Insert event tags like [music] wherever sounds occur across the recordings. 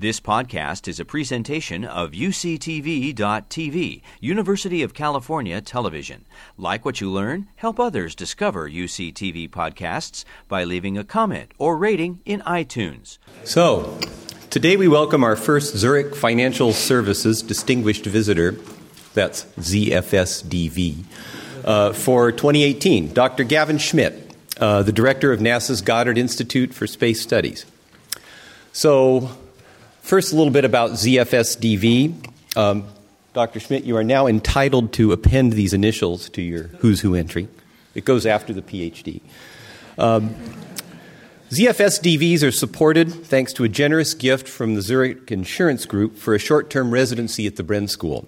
This podcast is a presentation of UCTV.tv, University of California Television. Like what you learn? Help others discover UCTV podcasts by leaving a comment or rating in iTunes. So, today we welcome our first Zurich Financial Services distinguished visitor, that's ZFSDV, uh, for 2018, Dr. Gavin Schmidt, uh, the director of NASA's Goddard Institute for Space Studies. So, First, a little bit about ZFSDV. Um, Dr. Schmidt, you are now entitled to append these initials to your Who's Who entry. It goes after the PhD. Um, ZFSDVs are supported thanks to a generous gift from the Zurich Insurance Group for a short term residency at the Bren School.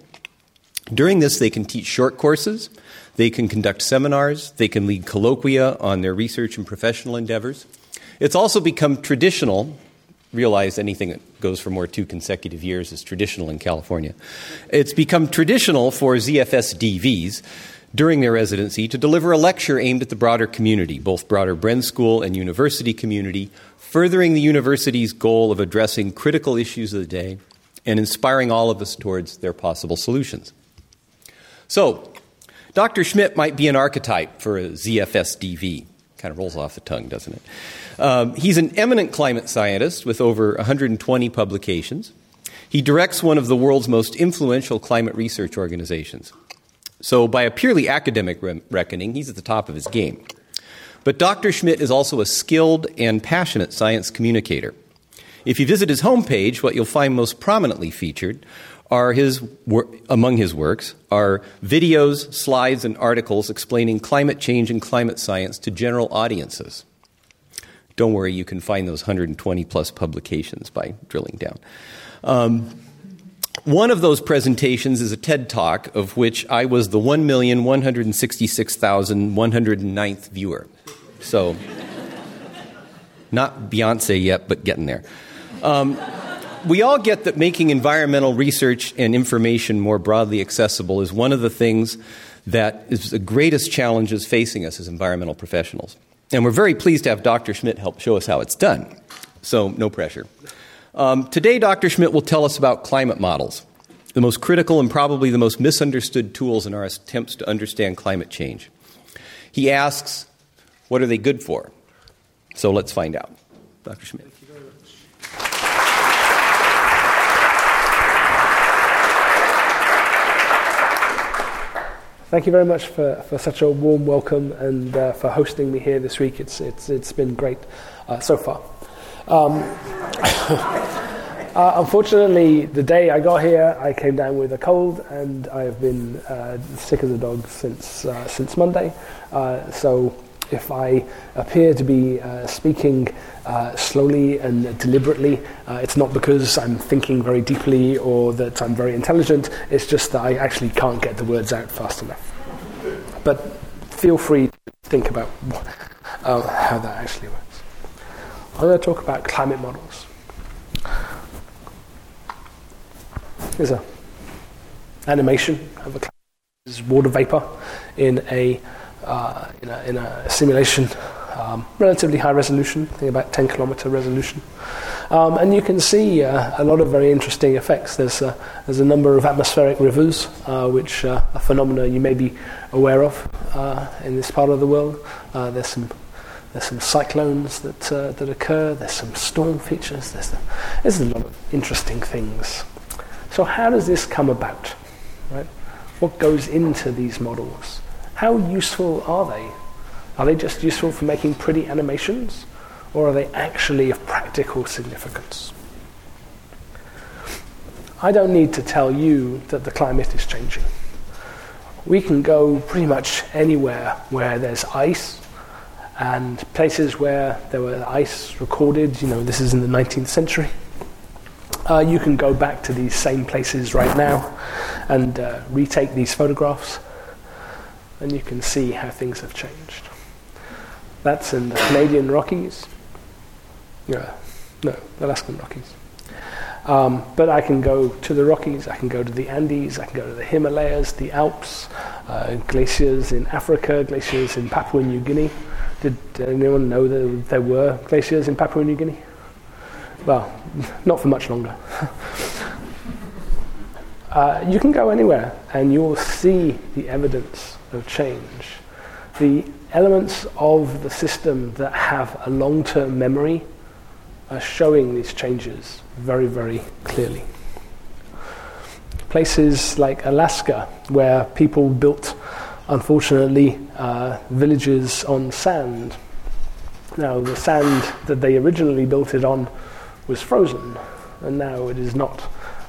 During this, they can teach short courses, they can conduct seminars, they can lead colloquia on their research and professional endeavors. It's also become traditional realize anything that goes for more two consecutive years is traditional in California. It's become traditional for ZFS DVs during their residency to deliver a lecture aimed at the broader community, both broader Bren School and university community, furthering the university's goal of addressing critical issues of the day and inspiring all of us towards their possible solutions. So, Dr. Schmidt might be an archetype for a ZFS DV. Kind of rolls off the tongue, doesn't it? Um, he's an eminent climate scientist with over 120 publications. He directs one of the world's most influential climate research organizations. So, by a purely academic re- reckoning, he's at the top of his game. But Dr. Schmidt is also a skilled and passionate science communicator. If you visit his homepage, what you'll find most prominently featured are his among his works are videos, slides, and articles explaining climate change and climate science to general audiences. Don't worry, you can find those 120 plus publications by drilling down. Um, one of those presentations is a TED Talk, of which I was the 1,166,109th viewer. So, not Beyonce yet, but getting there. Um, we all get that making environmental research and information more broadly accessible is one of the things that is the greatest challenges facing us as environmental professionals. And we're very pleased to have Dr. Schmidt help show us how it's done. So, no pressure. Um, today, Dr. Schmidt will tell us about climate models, the most critical and probably the most misunderstood tools in our attempts to understand climate change. He asks, what are they good for? So, let's find out. Dr. Schmidt. Thank you very much for, for such a warm welcome and uh, for hosting me here this week. It's, it's, it's been great uh, so far. Um, [laughs] uh, unfortunately, the day I got here, I came down with a cold and I have been uh, sick as a dog since, uh, since Monday. Uh, so if I appear to be uh, speaking uh, slowly and deliberately, uh, it's not because I'm thinking very deeply or that I'm very intelligent, it's just that I actually can't get the words out fast enough. But feel free to think about uh, how that actually works. I'm going to talk about climate models. Here's a animation of a water vapor in a uh, in, a, in a simulation, um, relatively high resolution, I think about 10 kilometer resolution. Um, and you can see uh, a lot of very interesting effects. There's, uh, there's a number of atmospheric rivers, uh, which are a phenomena you may be aware of uh, in this part of the world. Uh, there's some there's some cyclones that that occur. There's some storm features. There's, there's a lot of interesting things. So how does this come about? Right? What goes into these models? How useful are they? Are they just useful for making pretty animations? Or are they actually of practical significance? I don't need to tell you that the climate is changing. We can go pretty much anywhere where there's ice and places where there were ice recorded, you know, this is in the 19th century. Uh, you can go back to these same places right now and uh, retake these photographs and you can see how things have changed. That's in the Canadian Rockies. Yeah, no, the Alaskan Rockies. Um, but I can go to the Rockies, I can go to the Andes, I can go to the Himalayas, the Alps, uh, glaciers in Africa, glaciers in Papua New Guinea. Did, anyone know that there were glaciers in Papua New Guinea? Well, [laughs] not for much longer. [laughs] uh, you can go anywhere and you'll see the evidence of change. The elements of the system that have a long term memory are showing these changes very, very clearly. Places like Alaska, where people built, unfortunately, uh, villages on sand. Now, the sand that they originally built it on was frozen, and now it is not.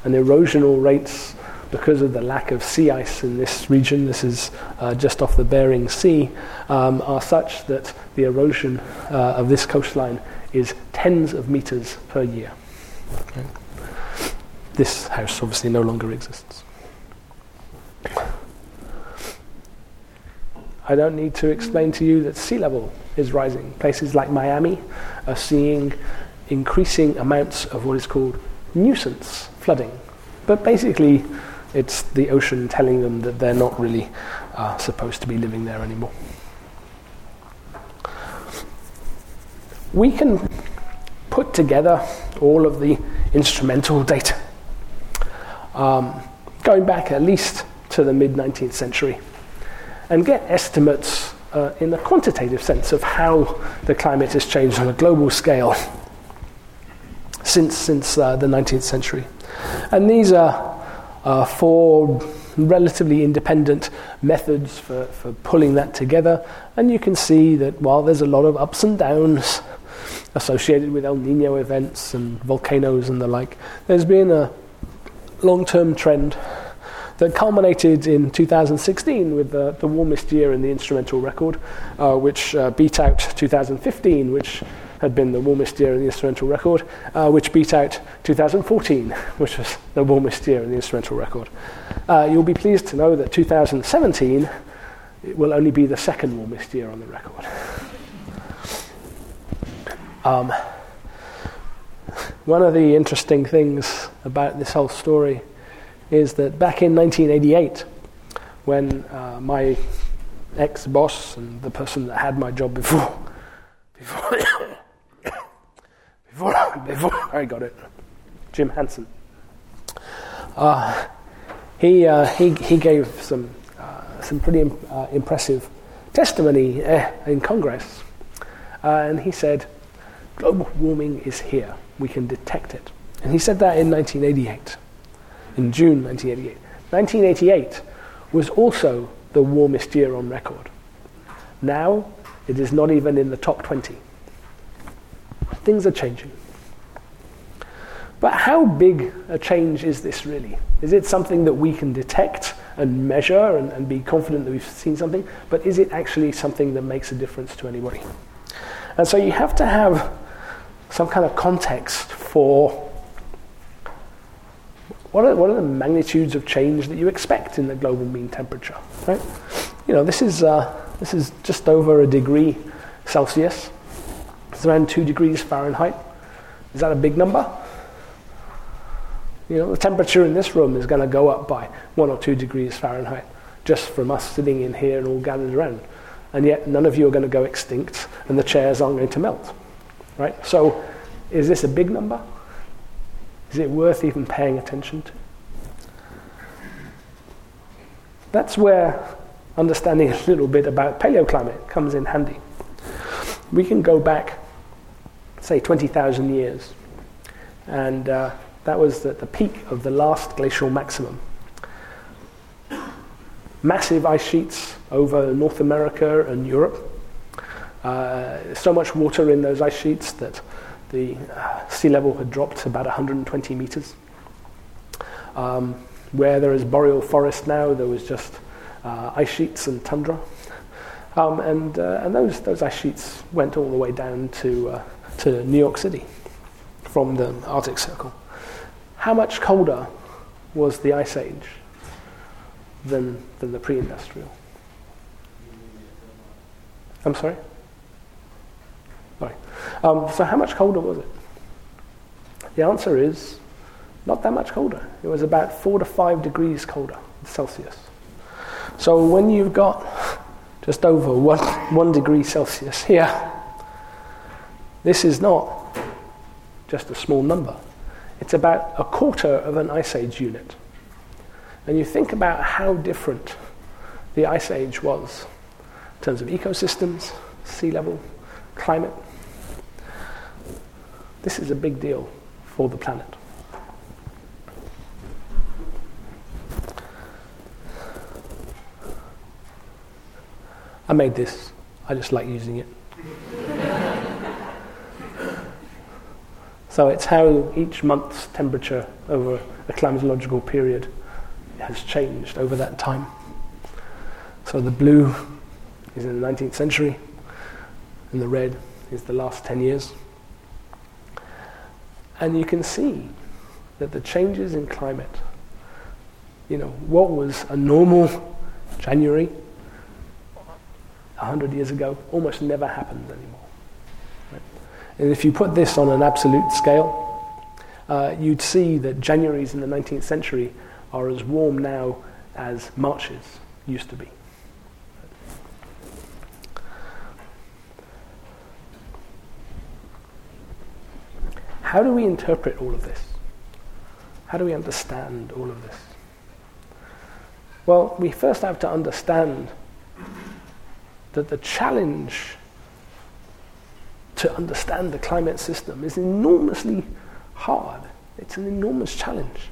And erosional rates, because of the lack of sea ice in this region, this is uh, just off the Bering Sea, um, are such that the erosion uh, of this coastline is tens of meters per year. Okay. This house obviously no longer exists. I don't need to explain to you that sea level is rising. Places like Miami are seeing increasing amounts of what is called nuisance flooding. But basically, it's the ocean telling them that they're not really uh, supposed to be living there anymore. We can put together all of the instrumental data, um, going back at least to the mid 19th century, and get estimates uh, in a quantitative sense of how the climate has changed on a global scale since, since uh, the 19th century. And these are uh, four relatively independent methods for, for pulling that together. And you can see that while there's a lot of ups and downs associated with El Nino events and volcanoes and the like, there's been a long term trend that culminated in 2016 with the, the warmest year in the instrumental record, uh, which uh, beat out 2015, which had been the warmest year in the instrumental record, uh, which beat out 2014, which was the warmest year in the instrumental record. Uh, you'll be pleased to know that 2017 will only be the second warmest year on the record. Um, one of the interesting things about this whole story is that back in 1988, when uh, my ex boss and the person that had my job before, [laughs] before before, [laughs] I got it, Jim Hansen. Uh, he, uh, he, he gave some, uh, some pretty Im- uh, impressive testimony uh, in Congress. Uh, and he said, global warming is here. We can detect it. And he said that in 1988, in June 1988. 1988 was also the warmest year on record. Now, it is not even in the top 20 things are changing. But how big a change is this really? Is it something that we can detect and measure and, and, be confident that we've seen something? But is it actually something that makes a difference to anybody? And so you have to have some kind of context for what are, what are the magnitudes of change that you expect in the global mean temperature, right? You know, this is, uh, this is just over a degree Celsius. It's around 2 degrees Fahrenheit. Is that a big number? You know, the temperature in this room is going to go up by 1 or 2 degrees Fahrenheit just from us sitting in here and all gathered around. And yet none of you are going to go extinct and the chairs aren't going to melt. Right? So is this a big number? Is it worth even paying attention to? That's where understanding a little bit about paleoclimate comes in handy. We can go back say 20,000 years. And uh, that was the, the peak of the last glacial maximum. Massive ice sheets over North America and Europe. Uh, so much water in those ice sheets that the uh, sea level had dropped about 120 meters. Um, where there is boreal forest now, there was just uh, ice sheets and tundra. Um, and uh, and those, those ice sheets went all the way down to uh, to New York City from the Arctic Circle. How much colder was the Ice Age than, than the pre industrial? I'm sorry? Sorry. Um, so, how much colder was it? The answer is not that much colder. It was about four to five degrees colder Celsius. So, when you've got just over one, one degree Celsius here, this is not just a small number. It's about a quarter of an ice age unit. And you think about how different the ice age was in terms of ecosystems, sea level, climate. This is a big deal for the planet. I made this. I just like using it. So it's how each month's temperature over a climatological period has changed over that time. So the blue is in the 19th century, and the red is the last 10 years. And you can see that the changes in climate, you know, what was a normal January 100 years ago almost never happens anymore. If you put this on an absolute scale, uh, you'd see that Januaries in the 19th century are as warm now as Marches used to be. How do we interpret all of this? How do we understand all of this? Well, we first have to understand that the challenge to understand the climate system is enormously hard. It's an enormous challenge.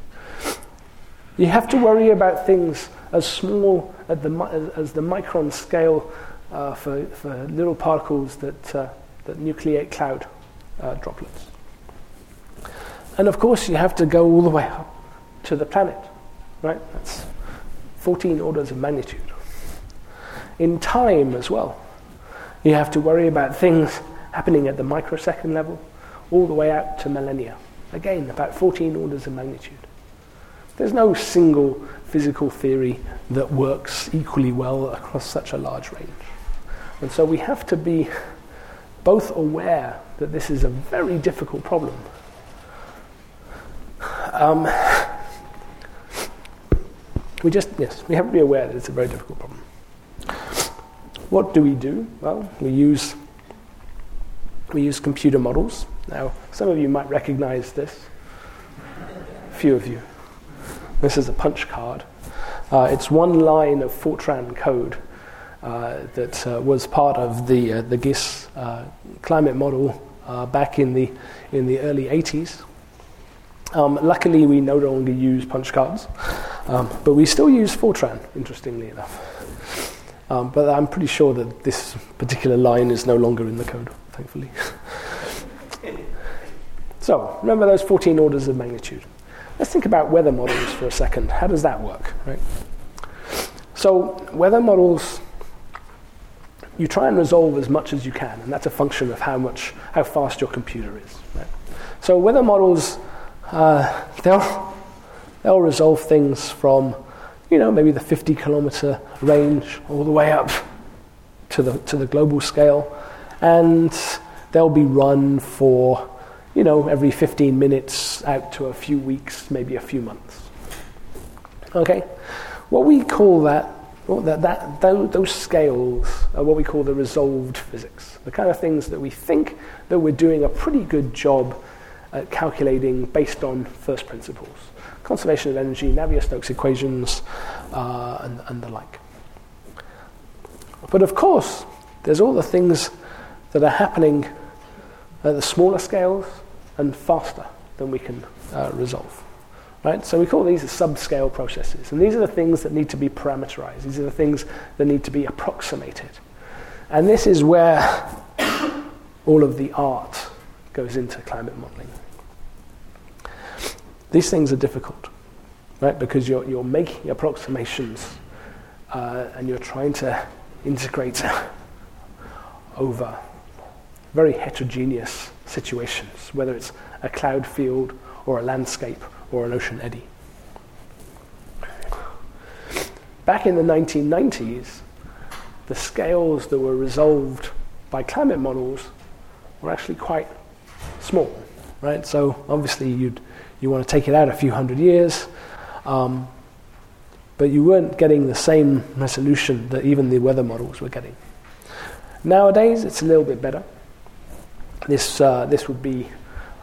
You have to worry about things as small as the, as the micron scale uh, for, for little particles that, uh, that nucleate cloud uh, droplets. And of course, you have to go all the way up to the planet, right? That's 14 orders of magnitude. In time as well, you have to worry about things happening at the microsecond level all the way out to millennia. Again, about 14 orders of magnitude. There's no single physical theory that works equally well across such a large range. And so we have to be both aware that this is a very difficult problem um, we just, yes, we have to be aware that it's a very difficult problem. What do we do? Well, we use, we use computer models. Now, some of you might recognize this, a few of you. This is a punch card. Uh, it's one line of Fortran code uh, that uh, was part of the, uh, the GISS uh, climate model uh, back in the, in the early 80s. Um, luckily, we no longer use punch cards, um, but we still use Fortran, interestingly enough. Um, but I'm pretty sure that this particular line is no longer in the code, thankfully. [laughs] so, remember those 14 orders of magnitude. Let's think about weather models for a second. How does that work, right? So, weather models, you try and resolve as much as you can, and that's a function of how much, how fast your computer is. Right? So, weather models uh, they'll, they'll resolve things from, you know, maybe the 50 kilometer range all the way up to the, to the global scale. And they'll be run for, you know, every 15 minutes out to a few weeks, maybe a few months. Okay? What we call that, well, that, that those, those scales are what we call the resolved physics. The kind of things that we think that we're doing a pretty good job at calculating based on first principles. Conservation of energy, Navier-Stokes equations, uh, and, and the like. But of course, there's all the things that are happening at the smaller scales and faster than we can uh, resolve. Right? So we call these the subscale processes. And these are the things that need to be parameterized. These are the things that need to be approximated. And this is where all of the art goes into climate modeling. These things are difficult, right? Because you're, you're making approximations uh, and you're trying to integrate [laughs] over very heterogeneous situations, whether it's a cloud field or a landscape or an ocean eddy. Back in the 1990s, the scales that were resolved by climate models were actually quite small, right? So obviously you'd you want to take it out a few hundred years, um, but you weren't getting the same resolution that even the weather models were getting. Nowadays, it's a little bit better. This, uh, this would be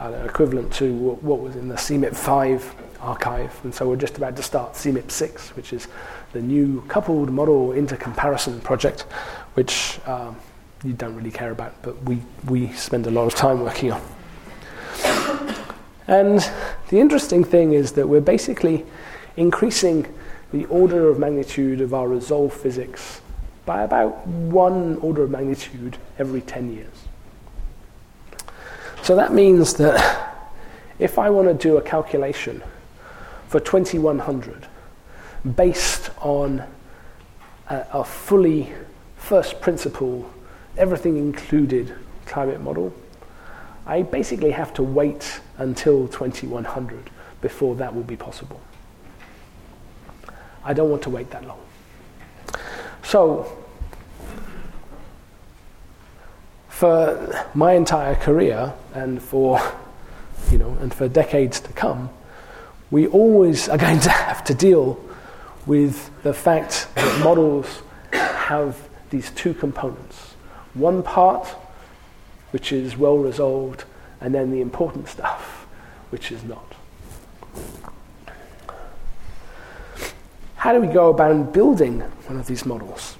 uh, equivalent to what, was in the CMIP 5 archive. And so we're just about to start CMIP 6, which is the new coupled model intercomparison project, which um, you don't really care about, but we, we spend a lot of time working on. And the interesting thing is that we're basically increasing the order of magnitude of our resolved physics by about one order of magnitude every 10 years. So that means that if I want to do a calculation for 2100 based on a, a fully first principle, everything included climate model, I basically have to wait until 2100 before that will be possible. I don't want to wait that long. So, for my entire career and for [laughs] you know and for decades to come, we always are going to have to deal with the fact that models have these two components. One part which is well resolved, and then the important stuff, which is not. How do we go about building one of these models?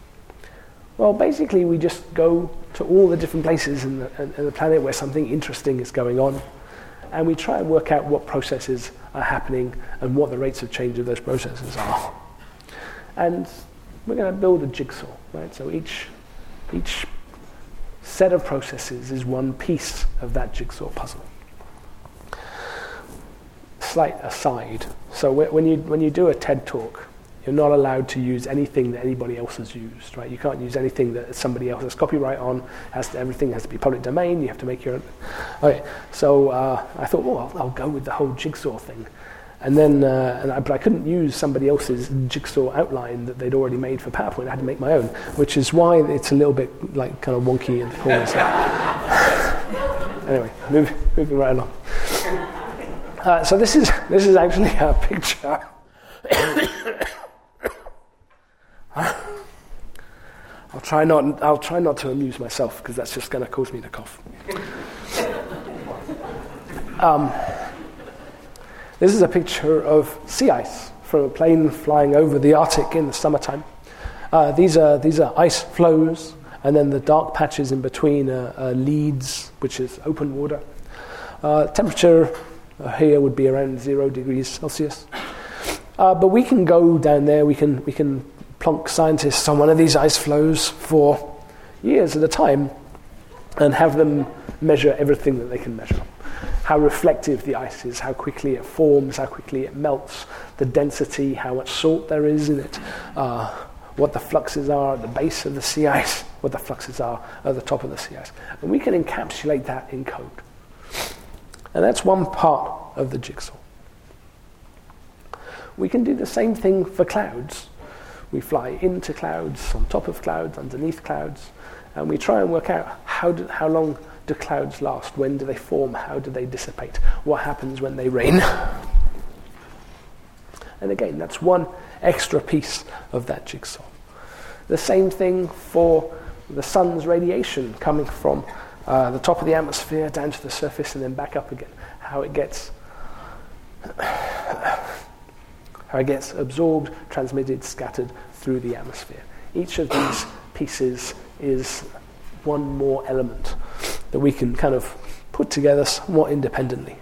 Well, basically, we just go to all the different places in the, in the planet where something interesting is going on, and we try and work out what processes are happening and what the rates of change of those processes are. And we're going to build a jigsaw, right? So each, each set of processes is one piece of that jigsaw puzzle. Slight aside. So when you, when you do a TED talk, you're not allowed to use anything that anybody else has used, right? You can't use anything that somebody else has copyright on. Has to, everything has to be public domain. You have to make your own. Okay, so uh, I thought, well, I'll, I'll, go with the whole jigsaw thing. And then, uh, and I, but I couldn't use somebody else's jigsaw outline that they'd already made for PowerPoint. I had to make my own, which is why it's a little bit like kind of wonky and corners. [laughs] anyway, move, moving right along. Uh, so this is this is actually a picture. [laughs] I'll try not. I'll try not to amuse myself because that's just going to cause me to cough. [laughs] Um, this is a picture of sea ice from a plane flying over the Arctic in the summertime. Uh, these, are, these are ice floes, and then the dark patches in between are, are leads, which is open water. Uh, temperature here would be around zero degrees Celsius. Uh, but we can go down there, we can, we can plonk scientists on one of these ice floes for years at a time and have them measure everything that they can measure how reflective the ice is, how quickly it forms, how quickly it melts, the density, how much salt there is in it, uh, what the fluxes are at the base of the sea ice, [laughs] what the fluxes are at the top of the sea ice. And we can encapsulate that in code. And that's one part of the jigsaw. We can do the same thing for clouds. We fly into clouds, on top of clouds, underneath clouds, and we try and work out how, do, how long do clouds last? When do they form? How do they dissipate? What happens when they rain? And again, that's one extra piece of that jigsaw. The same thing for the sun's radiation coming from uh, the top of the atmosphere down to the surface and then back up again. How it gets how it gets absorbed, transmitted, scattered through the atmosphere. Each of these pieces is one more element that we can kind of put together somewhat independently.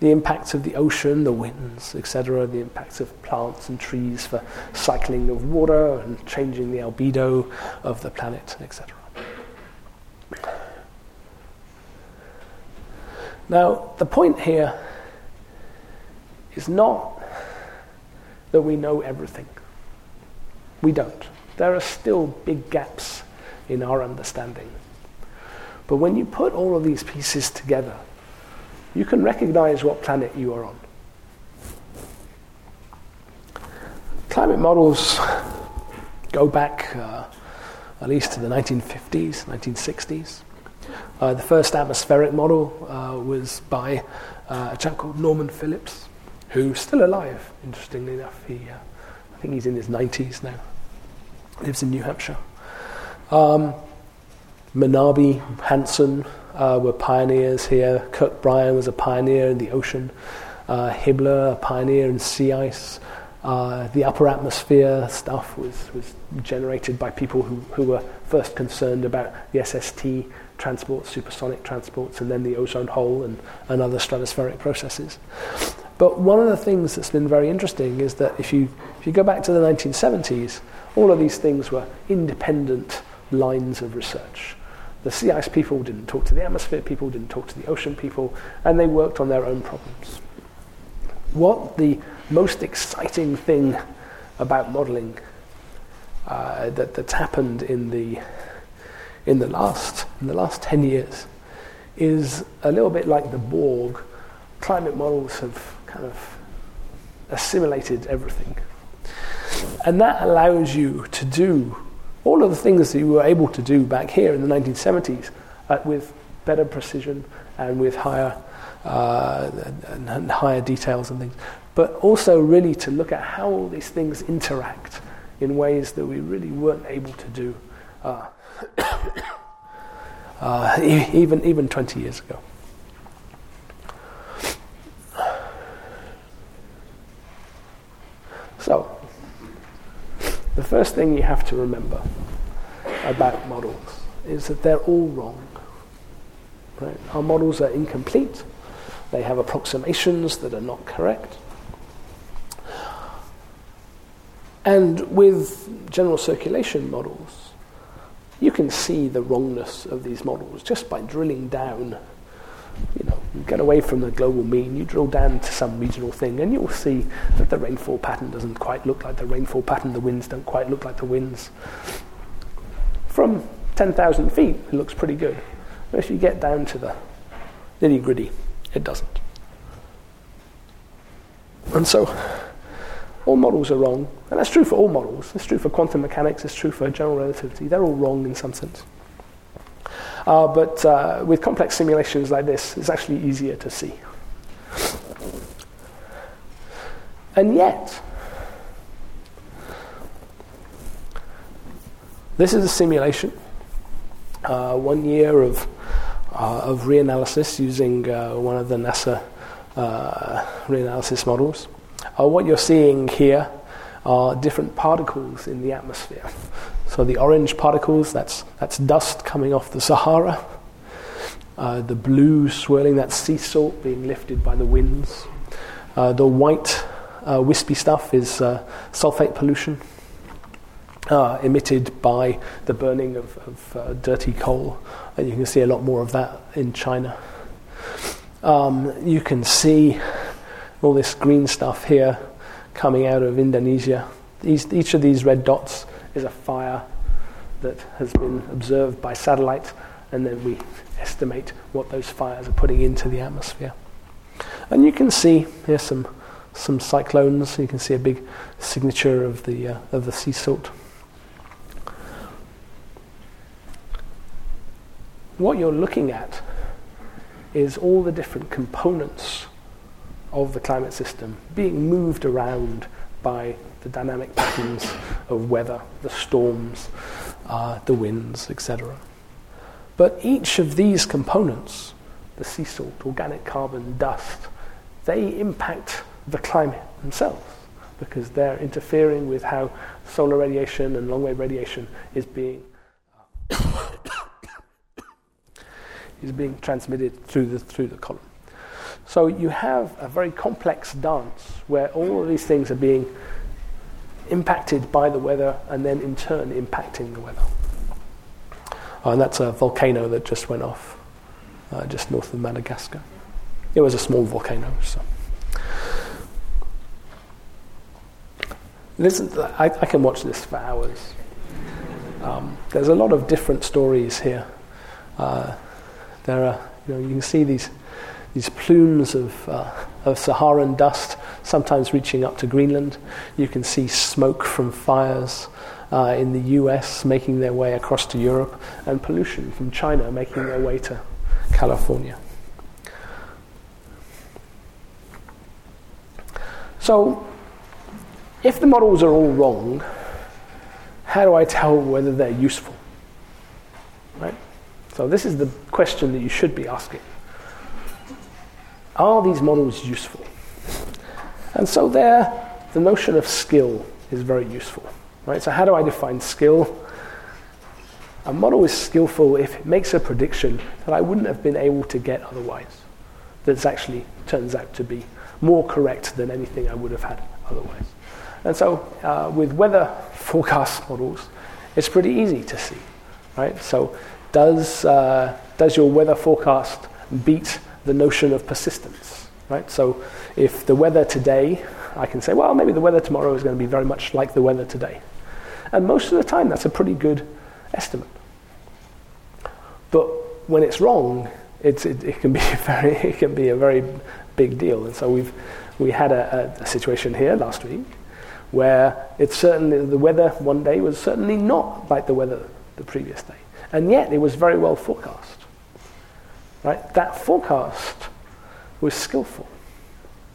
The impacts of the ocean, the winds, etc., the impacts of plants and trees for cycling of water and changing the albedo of the planet, etc. Now, the point here is not that we know everything. We don't. There are still big gaps in our understanding. But when you put all of these pieces together, you can recognize what planet you are on. Climate models go back uh, at least to the 1950s, 1960s. Uh, the first atmospheric model uh, was by uh, a chap called Norman Phillips, who's still alive, interestingly enough. He, uh, I think he's in his 90s now, lives in New Hampshire. Um, Manabe, Hansen, uh, were pioneers here. Kirk Bryan was a pioneer in the ocean. Uh, Hibler, a pioneer in sea ice. Uh, the upper atmosphere stuff was, was generated by people who, who were first concerned about the SST transports, supersonic transports, and then the ozone hole and, and other stratospheric processes. But one of the things that's been very interesting is that if you, if you go back to the 1970s, all of these things were independent lines of research. The sea ice people didn't talk to the atmosphere people, didn't talk to the ocean people, and they worked on their own problems. What the most exciting thing about modeling uh, that, that's happened in the, in, the last, in the last 10 years is a little bit like the Borg. Climate models have kind of assimilated everything. And that allows you to do all of the things that you were able to do back here in the 1970s uh, with better precision and with higher, uh, and, and higher details and things. But also, really, to look at how all these things interact in ways that we really weren't able to do uh, [coughs] uh even, even 20 years ago. So, the first thing you have to remember about models is that they're all wrong. Right? Our models are incomplete, they have approximations that are not correct. And with general circulation models, you can see the wrongness of these models just by drilling down you know, get away from the global mean, you drill down to some regional thing, and you'll see that the rainfall pattern doesn't quite look like the rainfall pattern, the winds don't quite look like the winds. From 10,000 feet, it looks pretty good. But if you get down to the nitty gritty, it doesn't. And so, all models are wrong, and that's true for all models. It's true for quantum mechanics, it's true for general relativity. They're all wrong in some sense. Uh, but uh, with complex simulations like this, it's actually easier to see. And yet, this is a simulation. Uh, one year of, uh, of reanalysis using uh, one of the NASA uh, reanalysis models. what you're seeing here are different particles in the atmosphere. So the orange particles, that's, that's dust coming off the Sahara. Uh, the blue swirling, that's sea salt being lifted by the winds. Uh, the white uh, wispy stuff is uh, sulfate pollution uh, emitted by the burning of, of uh, dirty coal. And you can see a lot more of that in China. Um, you can see all this green stuff here coming out of Indonesia. Each, each of these red dots is a fire that has been observed by satellite, and then we estimate what those fires are putting into the atmosphere. And you can see here some some cyclones. You can see a big signature of the uh, of the sea salt. What you're looking at is all the different components of the climate system being moved around by the dynamic patterns of weather, the storms, uh, the winds, etc. But each of these components, the sea salt, organic carbon, dust, they impact the climate themselves because they're interfering with how solar radiation and long wave radiation is being [coughs] is being transmitted through the through the column. So you have a very complex dance where all of these things are being impacted by the weather and then in turn impacting the weather. Uh, and that's a volcano that just went off uh, just north of Madagascar. It was a small volcano, so. Listen, I, I can watch this for hours. Um, there's a lot of different stories here. Uh, there are, you know, you can see these these plumes of, uh, of Saharan dust, sometimes reaching up to Greenland. You can see smoke from fires uh, in the US making their way across to Europe, and pollution from China making their way to California. So, if the models are all wrong, how do I tell whether they're useful? Right? So, this is the question that you should be asking. Are these models useful? And so there, the notion of skill is very useful. Right? So how do I define skill? A model is skillful if it makes a prediction that I wouldn't have been able to get otherwise. That actually turns out to be more correct than anything I would have had otherwise. And so uh, with weather [laughs] forecast models, it's pretty easy to see. Right? So does, uh, does your weather forecast beat the notion of persistence? Right? So if the weather today, I can say, well, maybe the weather tomorrow is going to be very much like the weather today. And most of the time, that's a pretty good estimate. But when it's wrong, it's, it, it, can be [laughs] very, it can be a very big deal. And so we've, we had a, a, situation here last week where it's certainly the weather one day was certainly not like the weather the previous day. And yet it was very well forecast. Right? That forecast was skillful,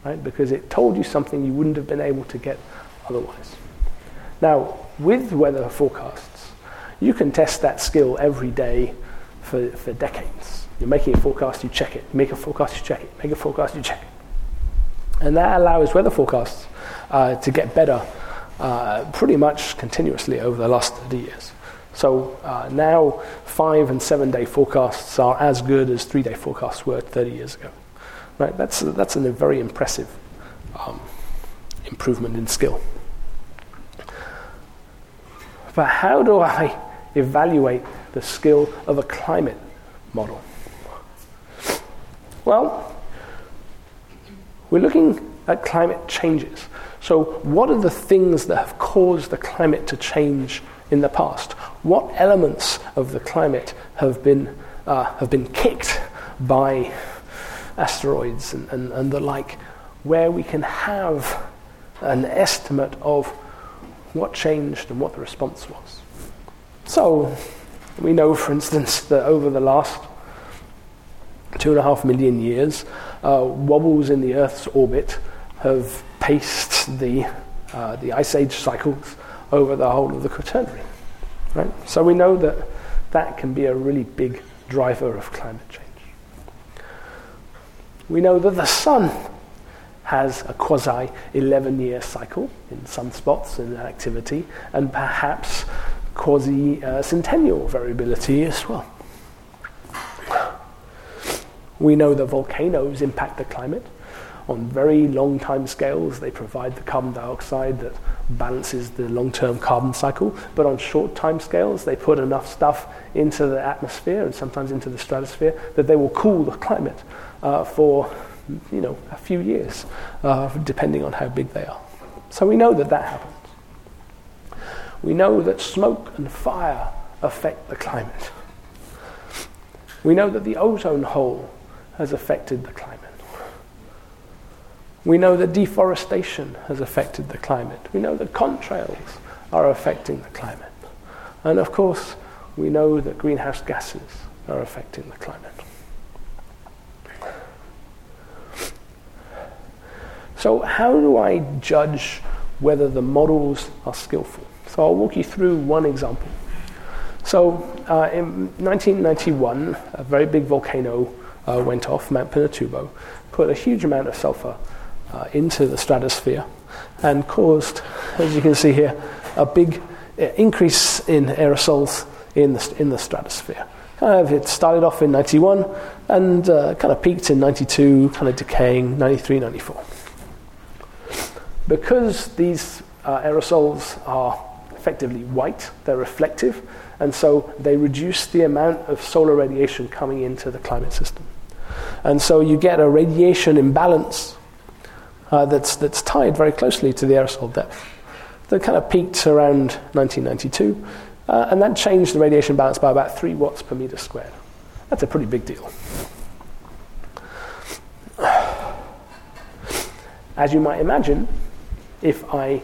right? Because it told you something you wouldn't have been able to get otherwise. Now, with weather forecasts, you can test that skill every day for, for decades. You're making a forecast, you check it. Make a forecast, you check it. Make a forecast, you check it. And that allows weather forecasts uh, to get better uh, pretty much continuously over the last 30 years. So uh, now, five and seven day forecasts are as good as three day forecasts were 30 years ago. Right? That's, that's a very impressive um, improvement in skill. But how do I evaluate the skill of a climate model? Well, we're looking at climate changes. So, what are the things that have caused the climate to change in the past? What elements of the climate have been, uh, have been kicked by asteroids and, and, and the like, where we can have an estimate of what changed and what the response was? So, we know, for instance, that over the last two and a half million years, uh, wobbles in the Earth's orbit have paced the, uh, the ice age cycles over the whole of the Quaternary. Right? So we know that that can be a really big driver of climate change. We know that the sun has a quasi 11 year cycle in sunspots and activity, and perhaps quasi uh, centennial variability as well. We know that volcanoes impact the climate on very long time scales. They provide the carbon dioxide that balances the long term carbon cycle. But on short time scales, they put enough stuff into the atmosphere and sometimes into the stratosphere that they will cool the climate uh, for you know, a few years, uh, depending on how big they are. So we know that that happens. We know that smoke and fire affect the climate. We know that the ozone hole has affected the climate. We know that deforestation has affected the climate. We know that contrails are affecting the climate. And of course, we know that greenhouse gases are affecting the climate. So, how do I judge whether the models are skillful? So, I'll walk you through one example. So, uh, in 1991, a very big volcano uh, went off, Mount Pinatubo, put a huge amount of sulfur uh, into the stratosphere and caused, as you can see here, a big uh, increase in aerosols in the, in the stratosphere. Kind of, it started off in 91 and uh, kind of peaked in 92, kind of decaying 93, 94. Because these uh, aerosols are effectively white, they're reflective, and so they reduce the amount of solar radiation coming into the climate system. And so you get a radiation imbalance uh, that's, that's tied very closely to the aerosol depth. That kind of peaked around 1992, uh, and that changed the radiation balance by about 3 watts per meter squared. That's a pretty big deal. As you might imagine, if I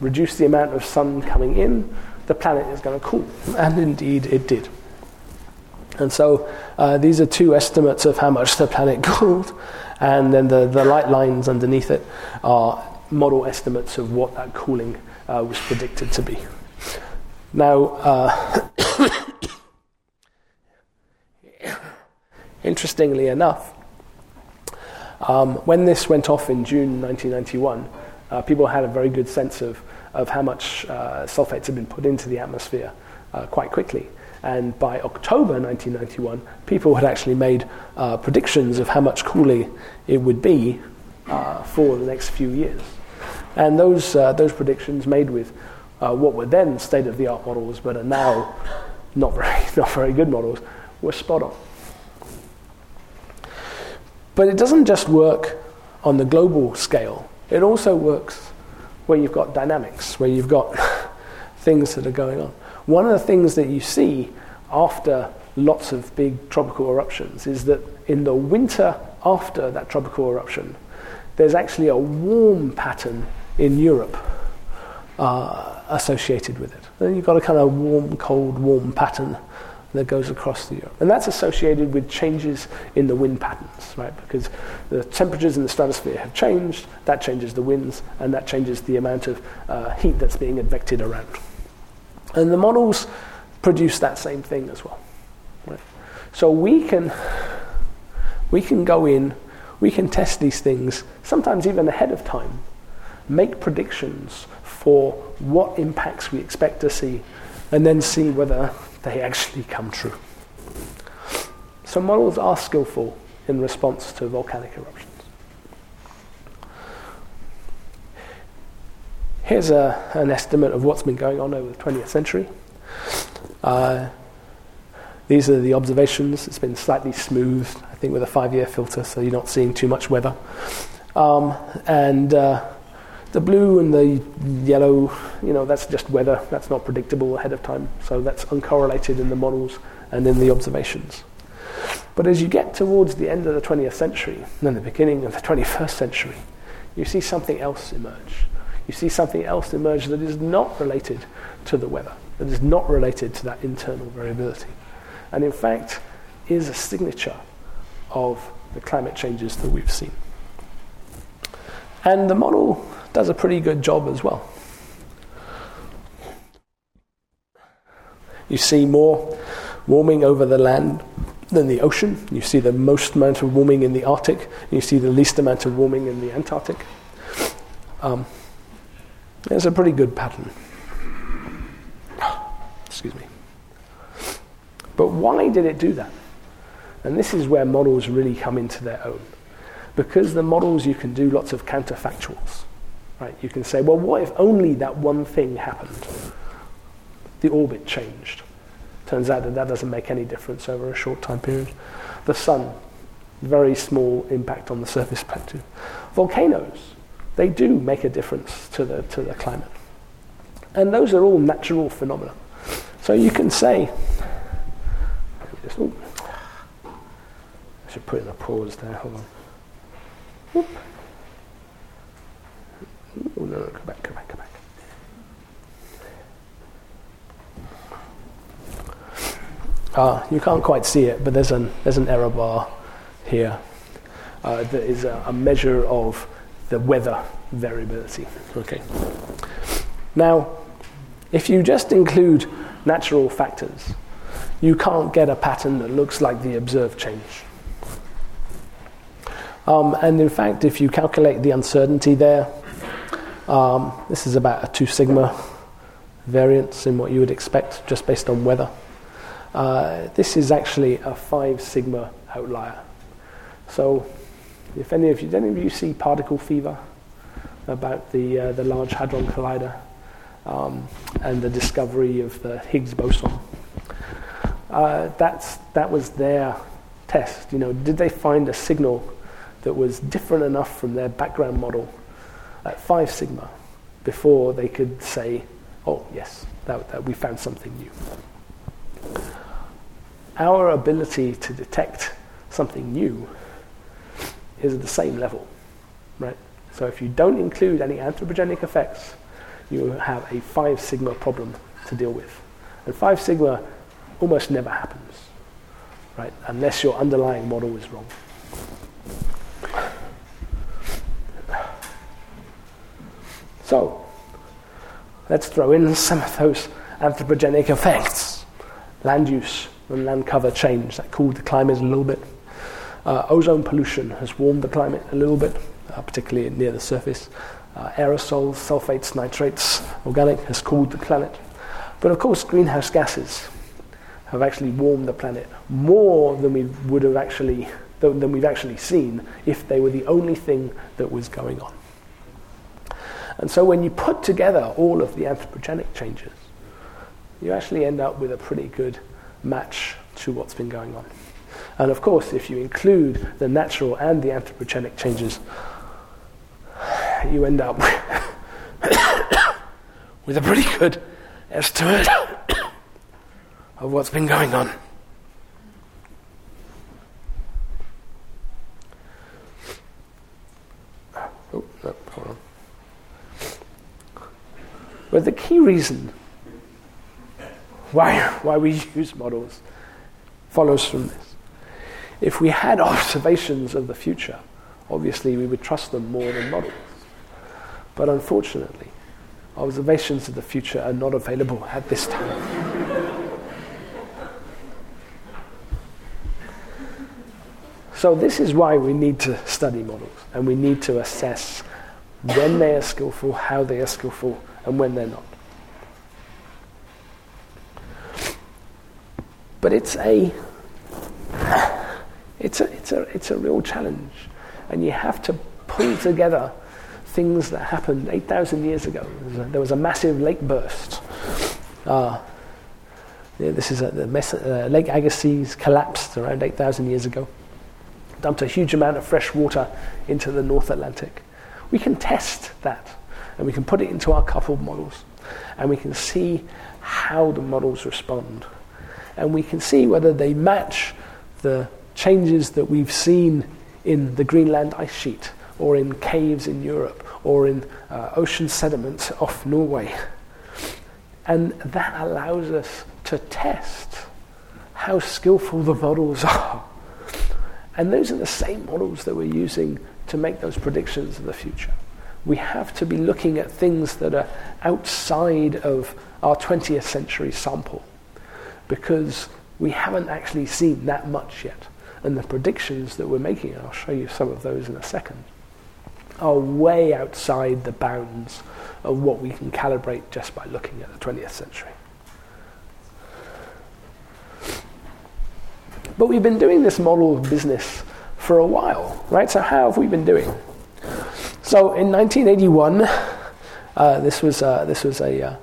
reduce the amount of sun coming in, the planet is going to cool. And indeed, it did. And so uh, these are two estimates of how much the planet [laughs] cooled, and then the, the light lines underneath it are model estimates of what that cooling uh, was predicted to be. Now, uh, [coughs] interestingly enough, um, when this went off in June 1991, uh, people had a very good sense of, of how much uh, sulfates had been put into the atmosphere uh, quite quickly. And by October 1991, people had actually made uh, predictions of how much cooler it would be uh, for the next few years. And those, uh, those predictions made with what were then state of the art models, but are now not very, [laughs] not very good models, were spot on. But it doesn't just work on the global scale, it also works where you've got dynamics, where you've got [laughs] things that are going on. One of the things that you see after lots of big tropical eruptions is that in the winter after that tropical eruption, there's actually a warm pattern in Europe uh, associated with it. Then you've got a kind of warm, cold, warm pattern that goes across the Europe. And that's associated with changes in the wind patterns, right? Because the temperatures in the stratosphere have changed, that changes the winds, and that changes the amount of uh, heat that's being advected around. And the models produce that same thing as well. Right? So we can, we can go in, we can test these things, sometimes even ahead of time, make predictions for what impacts we expect to see, and then see whether they actually come true. So models are skillful in response to volcanic eruptions. Here's a, an estimate of what's been going on over the 20th century. Uh, these are the observations. It's been slightly smoothed, I think, with a five year filter, so you're not seeing too much weather. Um, and uh, the blue and the yellow, you know, that's just weather. That's not predictable ahead of time. So that's uncorrelated in the models and in the observations. But as you get towards the end of the 20th century and the beginning of the 21st century, you see something else emerge. You see something else emerge that is not related to the weather, that is not related to that internal variability, and in fact is a signature of the climate changes that we've seen. And the model does a pretty good job as well. You see more warming over the land than the ocean. You see the most amount of warming in the Arctic. You see the least amount of warming in the Antarctic. Um, there's a pretty good pattern. Excuse me. But why did it do that? And this is where models really come into their own. Because the models, you can do lots of counterfactuals. Right? You can say, well, what if only that one thing happened? The orbit changed. Turns out that that doesn't make any difference over a short time period. The sun, very small impact on the surface plankton. Volcanoes, they do make a difference to the, to the climate. And those are all natural phenomena. So you can say, just, I should put in a pause there, hold on. Whoop. Oh, no, no, come back, come back, come back. Ah, you can't quite see it, but there's an, there's an error bar here uh, that is a, a measure of the weather variability. Okay. Now, if you just include natural factors, you can't get a pattern that looks like the observed change. Um, and in fact, if you calculate the uncertainty there, um, this is about a 2 sigma variance in what you would expect just based on weather. Uh, this is actually a 5 sigma outlier. So, if any of you, any of you see particle fever about the, uh, the Large Hadron Collider um, and the discovery of the Higgs boson, uh, that's, that was their test. You know, did they find a signal that was different enough from their background model at 5 sigma before they could say, oh, yes, that, that we found something new. Our ability to detect something new is at the same level, right? So if you don't include any anthropogenic effects, you have a 5 sigma problem to deal with. And 5 sigma almost never happens, right? Unless your underlying model is wrong. So, let's throw in some of those anthropogenic effects land use and land cover change that cooled the climate a little bit. Uh, ozone pollution has warmed the climate a little bit, uh, particularly near the surface. Uh, aerosols, sulfates, nitrates, organic has cooled the planet. But of course, greenhouse gases have actually warmed the planet more than we would have actually than we've actually seen if they were the only thing that was going on. And so when you put together all of the anthropogenic changes, you actually end up with a pretty good match to what's been going on. And of course, if you include the natural and the anthropogenic changes, you end up with [coughs] a pretty good estimate [coughs] of what's been going on. Oh, on. But the key reason why, why we [laughs] use models follows from this. If we had [laughs] observations of the future, obviously we would trust them more than models. But unfortunately, observations of the future are not available at this time. so, this is why we need to study models and we need to assess when they are skillful, how they are skillful, and when they're not. But it's a, it's a, it's a, it's a real challenge. And you have to pull together things that happened 8,000 years ago. There was a, massive lake burst. Uh, yeah, this is a, the Mes- uh, Lake Agassiz collapsed around 8,000 years ago, dumped a huge amount of fresh water into the North Atlantic. We can test that and we can put it into our coupled models and we can see how the models respond and we can see whether they match the changes that we've seen in the Greenland ice sheet or in caves in Europe or in uh, ocean sediments off Norway. And that allows us to test how skillful the models [laughs] are. And those are the same models that we're using to make those predictions of the future. We have to be looking at things that are outside of our 20th century sample because we haven't actually seen that much yet. And the predictions that we're making, and I'll show you some of those in a second, are way outside the bounds of what we can calibrate just by looking at the 20th century. But we've been doing this model of business for a while, right? So, how have we been doing? So, in 1981, uh, this was, uh, this was a, uh,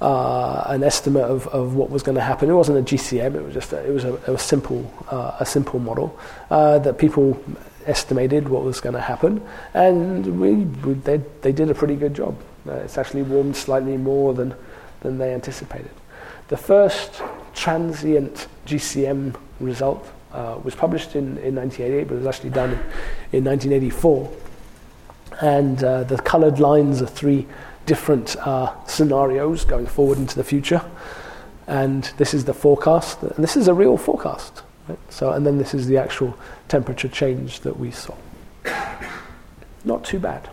uh, an estimate of, of what was going to happen. It wasn't a GCM; it was just a, it was a, a simple uh, a simple model uh, that people estimated what was going to happen, and we, we, they they did a pretty good job. Uh, it's actually warmed slightly more than than they anticipated. The first transient GCM result uh, was published in, in 1988, but it was actually done in, in 1984. And uh, the coloured lines are three different uh, scenarios going forward into the future. And this is the forecast. And this is a real forecast. Right? So, and then this is the actual temperature change that we saw. Not too bad.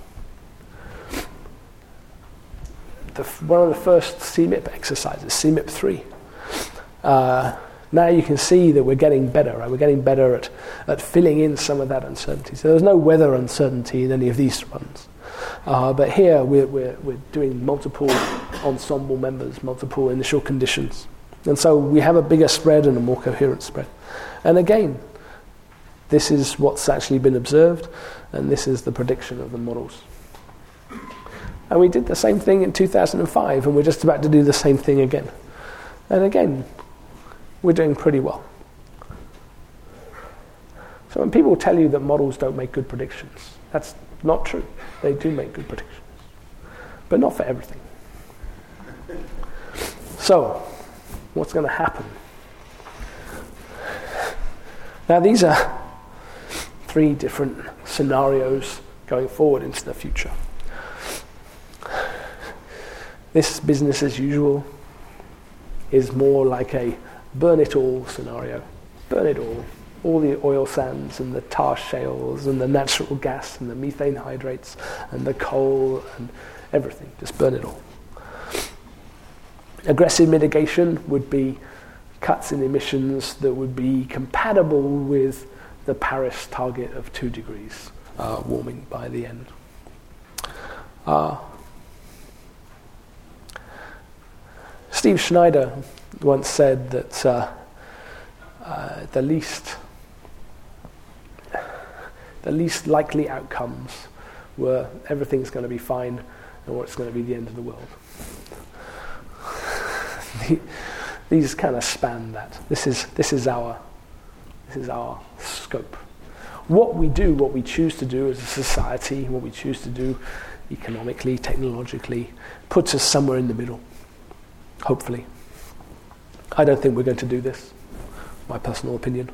The, one of the first CMIP exercises, CMIP 3. Uh, now you can see that we're getting better, right? We're getting better at, at filling in some of that uncertainty. So there's no weather uncertainty in any of these runs. Uh, but here we're, we're, we're doing multiple ensemble members, multiple initial conditions. And so we have a bigger spread and a more coherent spread. And again, this is what's actually been observed, and this is the prediction of the models. And we did the same thing in 2005, and we're just about to do the same thing again. And again, we're doing pretty well. So when people tell you that models don't make good predictions, that's not true. They do make good predictions, but not for everything. So, what's going to happen? Now, these are three different scenarios going forward into the future. This business as usual is more like a burn it all scenario. Burn it all all the oil sands and the tar shales and the natural gas and the methane hydrates and the coal and everything. Just burn it all. Aggressive mitigation would be cuts in emissions that would be compatible with the Paris target of two degrees uh, warming by the end. Uh, Steve Schneider once said that uh, uh, the least the least likely outcomes were everything's going to be fine or it's going to be the end of the world. [laughs] These kind of span that. This is, this is our this is our scope. What we do, what we choose to do as a society, what we choose to do economically, technologically, puts us somewhere in the middle. Hopefully. I don't think we're going to do this, my personal opinion.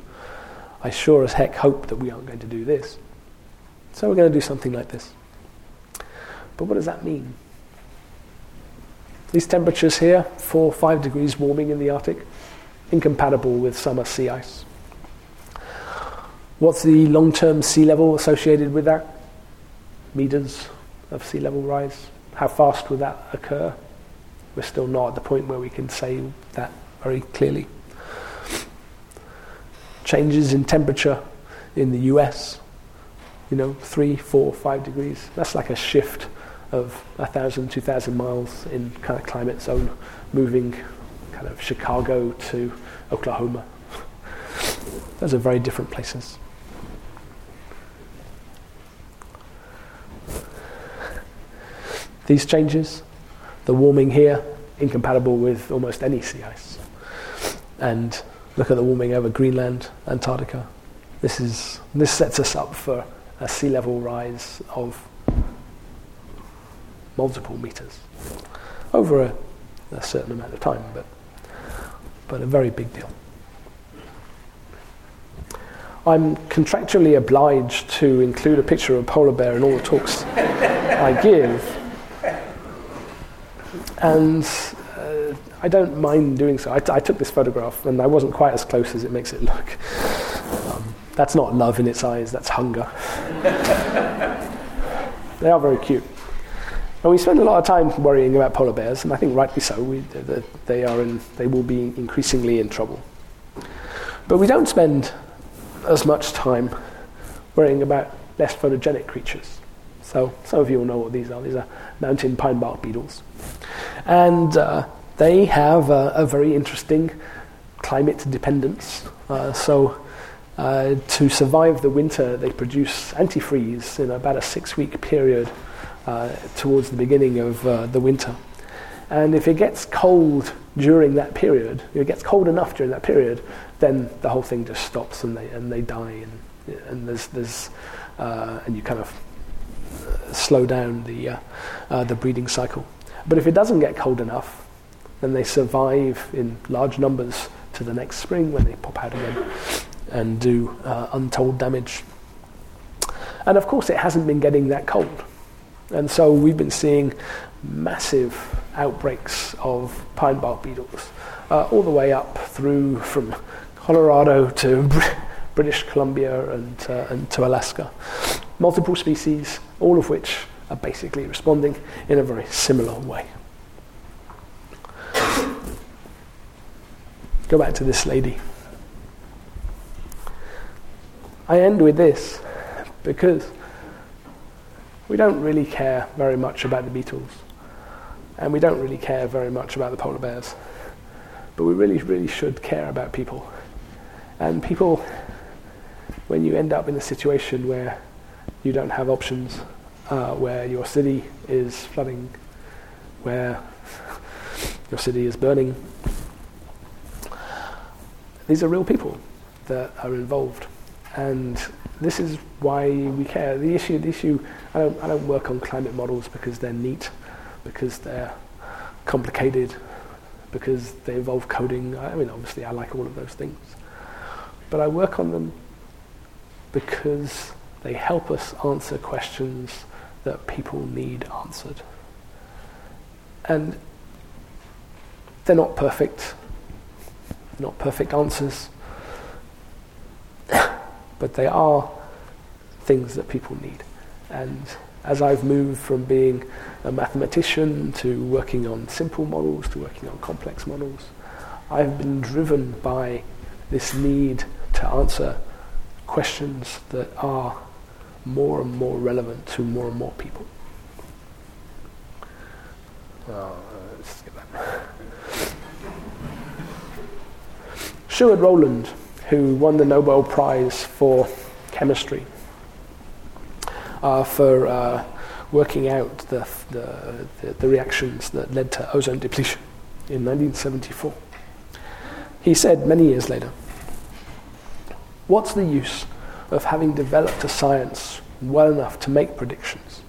I sure as heck hope that we aren't going to do this. So we're going to do something like this. But what does that mean? These temperatures here, 4 or 5 degrees warming in the Arctic, incompatible with summer sea ice. What's the long term sea level associated with that? Meters of sea level rise. How fast would that occur? We're still not at the point where we can say that very clearly. Changes in temperature in the US, you know, three, four, five degrees. That's like a shift of a thousand, two thousand miles in kind of climate zone, moving kind of Chicago to Oklahoma. Those are very different places. These changes, the warming here, incompatible with almost any sea ice. And look at the warming over Greenland, Antarctica. This, is, this sets us up for a sea level rise of multiple meters over a, a certain amount of time, but, but a very big deal. I'm contractually obliged to include a picture of a polar bear in all the talks I give and I don't mind doing so. I, t- I took this photograph, and I wasn't quite as close as it makes it look. Um, that's not love in its eyes, that's hunger. [laughs] they are very cute. And we spend a lot of time worrying about polar bears, and I think rightly so. We, they, are in, they will be increasingly in trouble. But we don't spend as much time worrying about less photogenic creatures. So some of you will know what these are. These are mountain pine bark beetles. And uh, they have a, a, very interesting climate dependence. Uh, so uh, to survive the winter, they produce antifreeze in about a six-week period uh, towards the beginning of uh, the winter. And if it gets cold during that period, if it gets cold enough during that period, then the whole thing just stops and they, and they die. And, and, there's, there's, uh, and you kind of slow down the, uh, uh, the breeding cycle. But if it doesn't get cold enough, then they survive in large numbers to the next spring when they pop out again and do uh, untold damage. And of course, it hasn't been getting that cold. And so we've been seeing massive outbreaks of pine bark beetles, uh, all the way up through from Colorado to British Columbia and, uh, and to Alaska multiple species, all of which are basically responding in a very similar way. Go back to this lady. I end with this because we don't really care very much about the beetles, and we don't really care very much about the polar bears, but we really, really should care about people. And people, when you end up in a situation where you don't have options uh, where your city is flooding, where your city is burning. These are real people that are involved, and this is why we care. The issue, the issue. I don't, I don't work on climate models because they're neat, because they're complicated, because they involve coding. I mean, obviously, I like all of those things, but I work on them because they help us answer questions that people need answered. And they're not perfect, not perfect answers, [coughs] but they are things that people need. And as I've moved from being a mathematician to working on simple models to working on complex models, I've been driven by this need to answer questions that are more and more relevant to more and more people. Oh, uh, let's that. Rowland, who won the Nobel Prize for chemistry uh, for uh, working out the, the, the reactions that led to ozone depletion in 1974. He said many years later, What's the use of having developed a science well enough to make predictions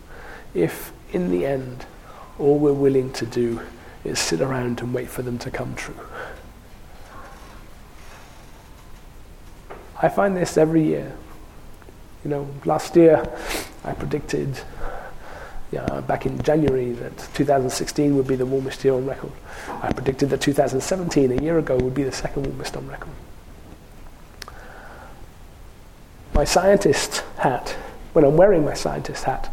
if, in the end, all we're willing to do is sit around and wait for them to come true? I find this every year. You know, last year I predicted yeah, back in January that 2016 would be the warmest year on record. I predicted that 2017, a year ago, would be the second warmest on record. My scientist hat, when I'm wearing my scientist hat,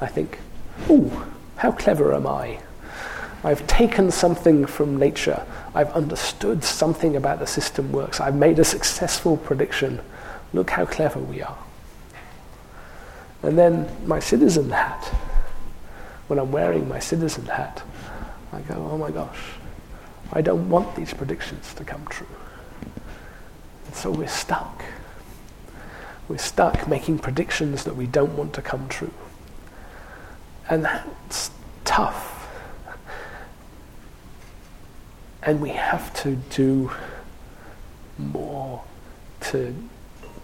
I think, ooh, how clever am I? I've taken something from nature. I've understood something about the system works. I've made a successful prediction. Look how clever we are. And then my citizen hat. When I'm wearing my citizen hat, I go, oh my gosh, I don't want these predictions to come true. And so we're stuck. We're stuck making predictions that we don't want to come true. And that's tough and we have to do more to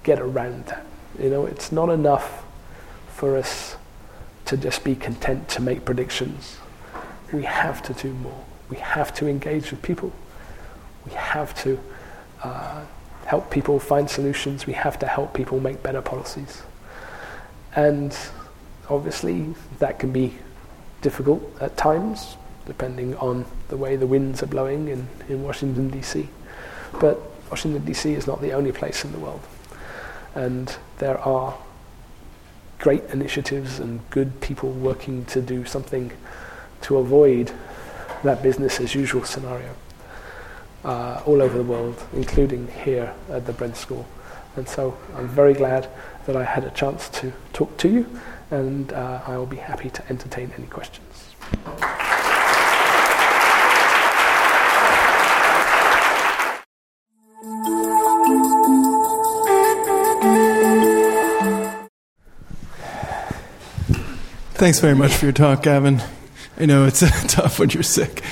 get around that. You know, it's not enough for us to just be content to make predictions. We have to do more. We have to engage with people. We have to uh, help people find solutions. We have to help people make better policies. And obviously, that can be difficult at times depending on the way the winds are blowing in, in Washington, D.C. But Washington, D.C. is not the only place in the world. And there are great initiatives and good people working to do something to avoid that business as usual scenario uh, all over the world, including here at the Bren School. And so I'm very glad that I had a chance to talk to you, and uh, I will be happy to entertain any questions. Thanks very much for your talk, Gavin. I know it's [laughs] tough when you're sick.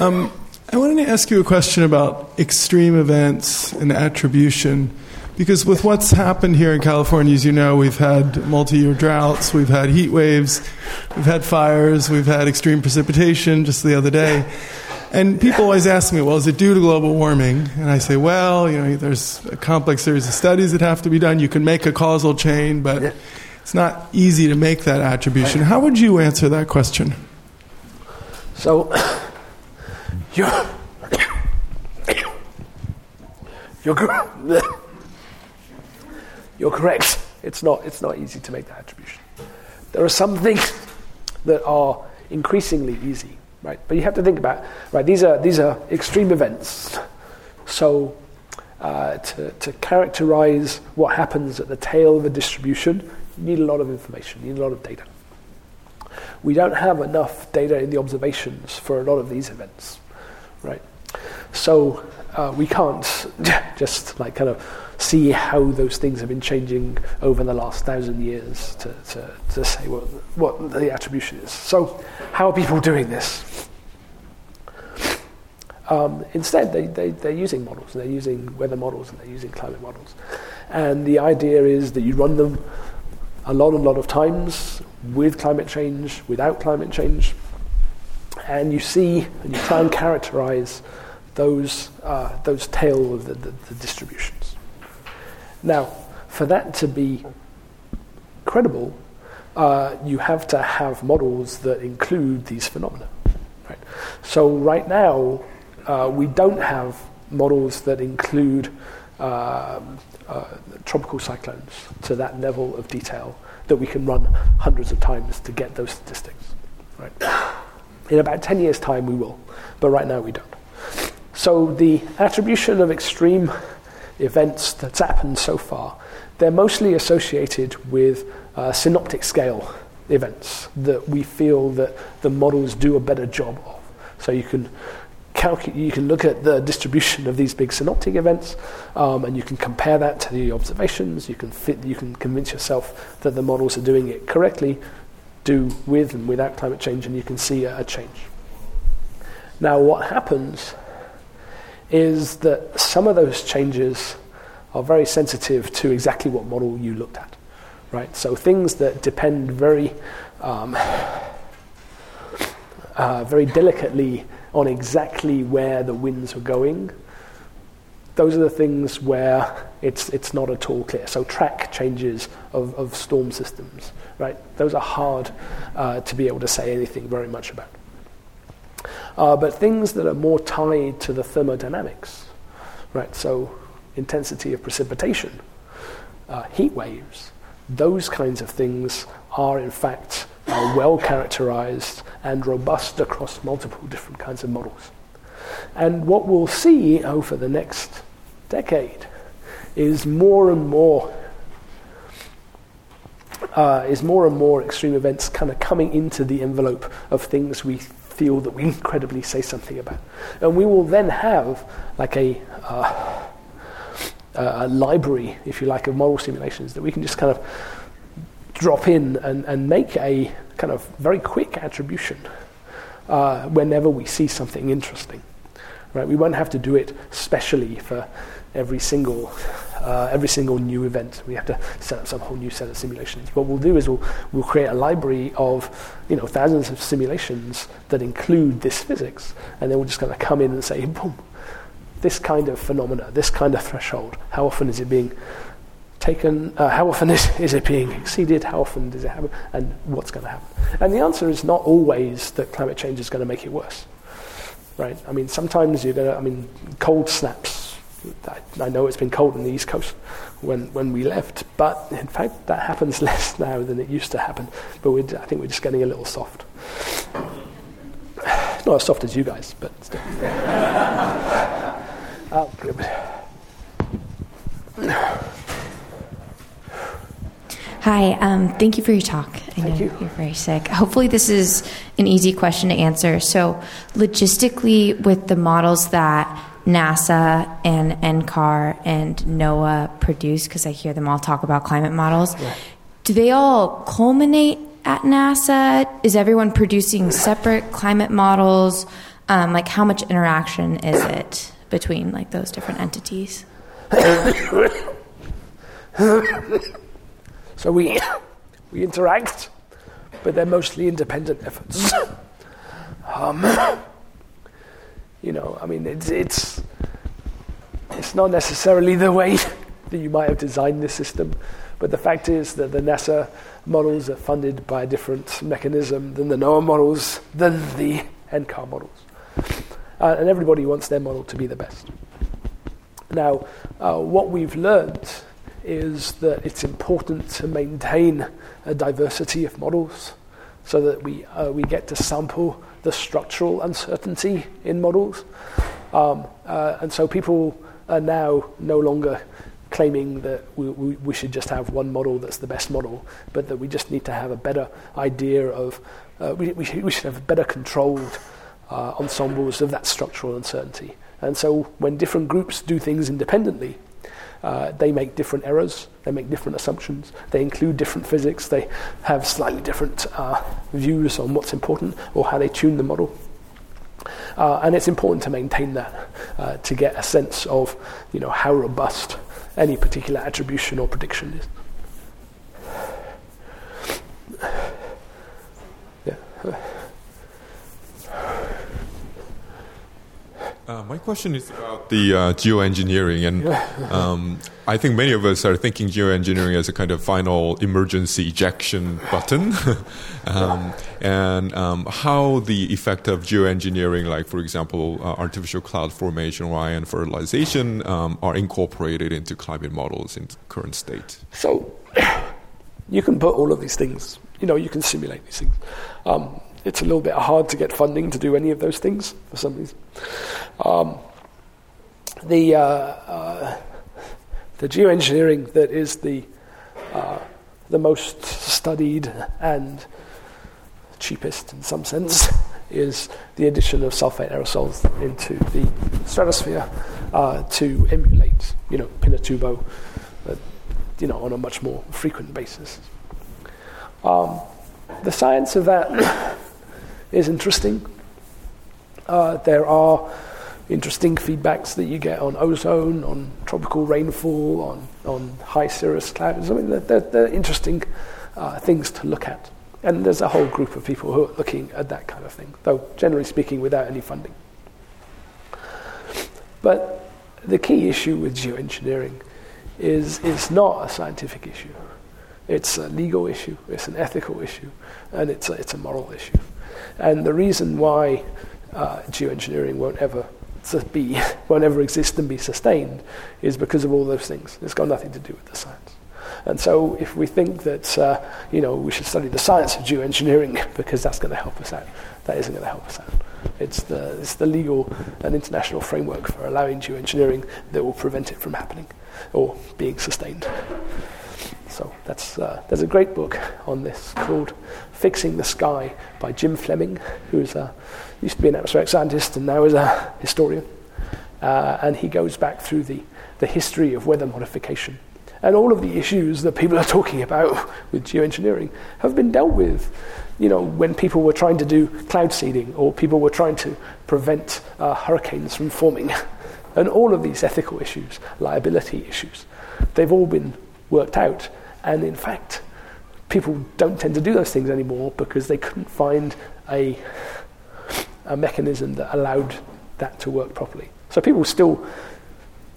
Um, I wanted to ask you a question about extreme events and attribution. Because with what's happened here in California, as you know, we've had multi year droughts, we've had heat waves, we've had fires, we've had extreme precipitation just the other day. And people always ask me, well, is it due to global warming? And I say, well, you know, there's a complex series of studies that have to be done. You can make a causal chain, but it's not easy to make that attribution. How would you answer that question? So, [coughs] you're, you're, you're correct. It's not, it's not easy to make that attribution. There are some things that are increasingly easy, right? But you have to think about, right, these are, these are extreme events. So, uh, to, to characterize what happens at the tail of a distribution, you need a lot of information, you need a lot of data. We don't have enough data in the observations for a lot of these events, right? So uh, we can't [laughs] just like kind of see how those things have been changing over the last thousand years to, to, to say what, what the attribution is. So how are people doing this? Um, instead, they, they, they're using models. They're using weather models and they're using climate models. And the idea is that you run them a lot, a lot of times with climate change, without climate change, and you see and you try and characterize those, uh, those tail of the, the, the distributions. Now, for that to be credible, uh, you have to have models that include these phenomena. Right? So right now, uh, we don't have models that include um, uh, tropical cyclones to that level of detail that we can run hundreds of times to get those statistics. Right? In about 10 years' time, we will, but right now we don't. So the attribution of extreme events that's happened so far, they're mostly associated with uh, synoptic scale events that we feel that the models do a better job of. So you can you can look at the distribution of these big synoptic events, um, and you can compare that to the observations. You can fit, you can convince yourself that the models are doing it correctly, do with and without climate change, and you can see a, a change. Now, what happens is that some of those changes are very sensitive to exactly what model you looked at, right? So things that depend very, um, uh, very delicately on exactly where the winds are going. Those are the things where it's, it's not at all clear. So track changes of, of storm systems, right? Those are hard uh, to be able to say anything very much about. Uh, but things that are more tied to the thermodynamics, right? So intensity of precipitation, uh, heat waves, those kinds of things are in fact uh, well characterized and robust across multiple different kinds of models. And what we'll see over the next decade is more and more uh, is more and more extreme events kind of coming into the envelope of things we feel that we incredibly say something about. And we will then have like a, uh, a library, if you like, of model simulations that we can just kind of drop in and, and make a kind of very quick attribution uh, whenever we see something interesting. Right? We won't have to do it specially for every single uh, every single new event. We have to set up some whole new set of simulations. What we'll do is we'll, we'll create a library of you know thousands of simulations that include this physics, and then we'll just kind of come in and say, boom, this kind of phenomena, this kind of threshold. How often is it being taken? Uh, how often is, [laughs] is it being exceeded? How often does it happen? And what's going to happen? And the answer is not always that climate change is going to make it worse. Right? I mean, sometimes you're going to. I mean, cold snaps I know it's been cold on the East Coast when, when we left, but in fact, that happens [laughs] less now than it used to happen. But I think we're just getting a little soft. [sighs] Not as soft as you guys, but still. [laughs] uh, [sighs] [sighs] Hi, um, thank you for your talk. I thank know you. you're very sick. Hopefully, this is an easy question to answer. So, logistically, with the models that NASA and NCAR and NOAA produce, because I hear them all talk about climate models, yeah. do they all culminate at NASA? Is everyone producing separate climate models? Um, like, how much interaction is it between like those different entities? So we [coughs] we interact, but they're mostly independent efforts. Um, [coughs] you know, I mean, it's, it's, it's not necessarily the way [laughs] that you might have designed this system, but the fact is that the NASA models are funded by a different mechanism than the NOAA models, than the NCAR models. Uh, and everybody wants their model to be the best. Now, uh, what we've learned is that it's important to maintain a diversity of models so that we, uh, we get to sample the structural uncertainty in models. Um, uh, and so people are now no longer claiming that we, we, we, should just have one model that's the best model, but that we just need to have a better idea of, uh, we, we, should, we should have better controlled uh, ensembles of that structural uncertainty. And so when different groups do things independently, uh, they make different errors, they make different assumptions, they include different physics, they have slightly different uh, views on what's important or how they tune the model. Uh, and it's important to maintain that uh, to get a sense of you know, how robust any particular attribution or prediction is. Uh, my question is about the uh, geoengineering, and um, I think many of us are thinking geoengineering as a kind of final emergency ejection button, [laughs] um, and um, how the effect of geoengineering, like for example, uh, artificial cloud formation or iron fertilization, um, are incorporated into climate models in current state. So, [coughs] you can put all of these things. You know, you can simulate these things. It's a little bit hard to get funding to do any of those things for some reason. Um, the uh, uh, the geoengineering that is the uh, the most studied and cheapest in some sense is the addition of sulfate aerosols into the stratosphere uh, to emulate, you know, Pinatubo, uh, you know, on a much more frequent basis. Um, the science of that is interesting. Uh, there are interesting feedbacks that you get on ozone, on tropical rainfall, on, on high cirrus clouds. I mean, they're, they're interesting uh, things to look at. And there's a whole group of people who are looking at that kind of thing, though generally speaking, without any funding. But the key issue with geoengineering is it's not a scientific issue. It's a legal issue, it's an ethical issue, and it's a, it's a moral issue. And the reason why uh, geoengineering won't ever be, [laughs] won't ever exist and be sustained is because of all those things. It's got nothing to do with the science. And so, if we think that uh, you know we should study the science of geoengineering [laughs] because that's going to help us out, that isn't going to help us out. It's the, it's the legal and international framework for allowing geoengineering that will prevent it from happening or being sustained. So that's uh, there's a great book on this called "Fixing the Sky" by Jim Fleming, who's a, used to be an atmospheric scientist and now is a historian, uh, and he goes back through the the history of weather modification and all of the issues that people are talking about with geoengineering have been dealt with. You know, when people were trying to do cloud seeding or people were trying to prevent uh, hurricanes from forming, and all of these ethical issues, liability issues, they've all been worked out. And in fact, people don't tend to do those things anymore because they couldn't find a, a mechanism that allowed that to work properly. So people still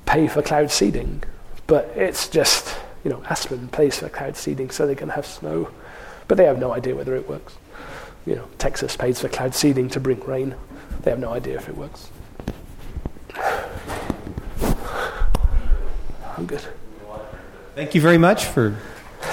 pay for cloud seeding, but it's just, you know, Aspen pays for cloud seeding so they can have snow, but they have no idea whether it works. You know, Texas pays for cloud seeding to bring rain. They have no idea if it works. [sighs] I'm good. Thank you very much for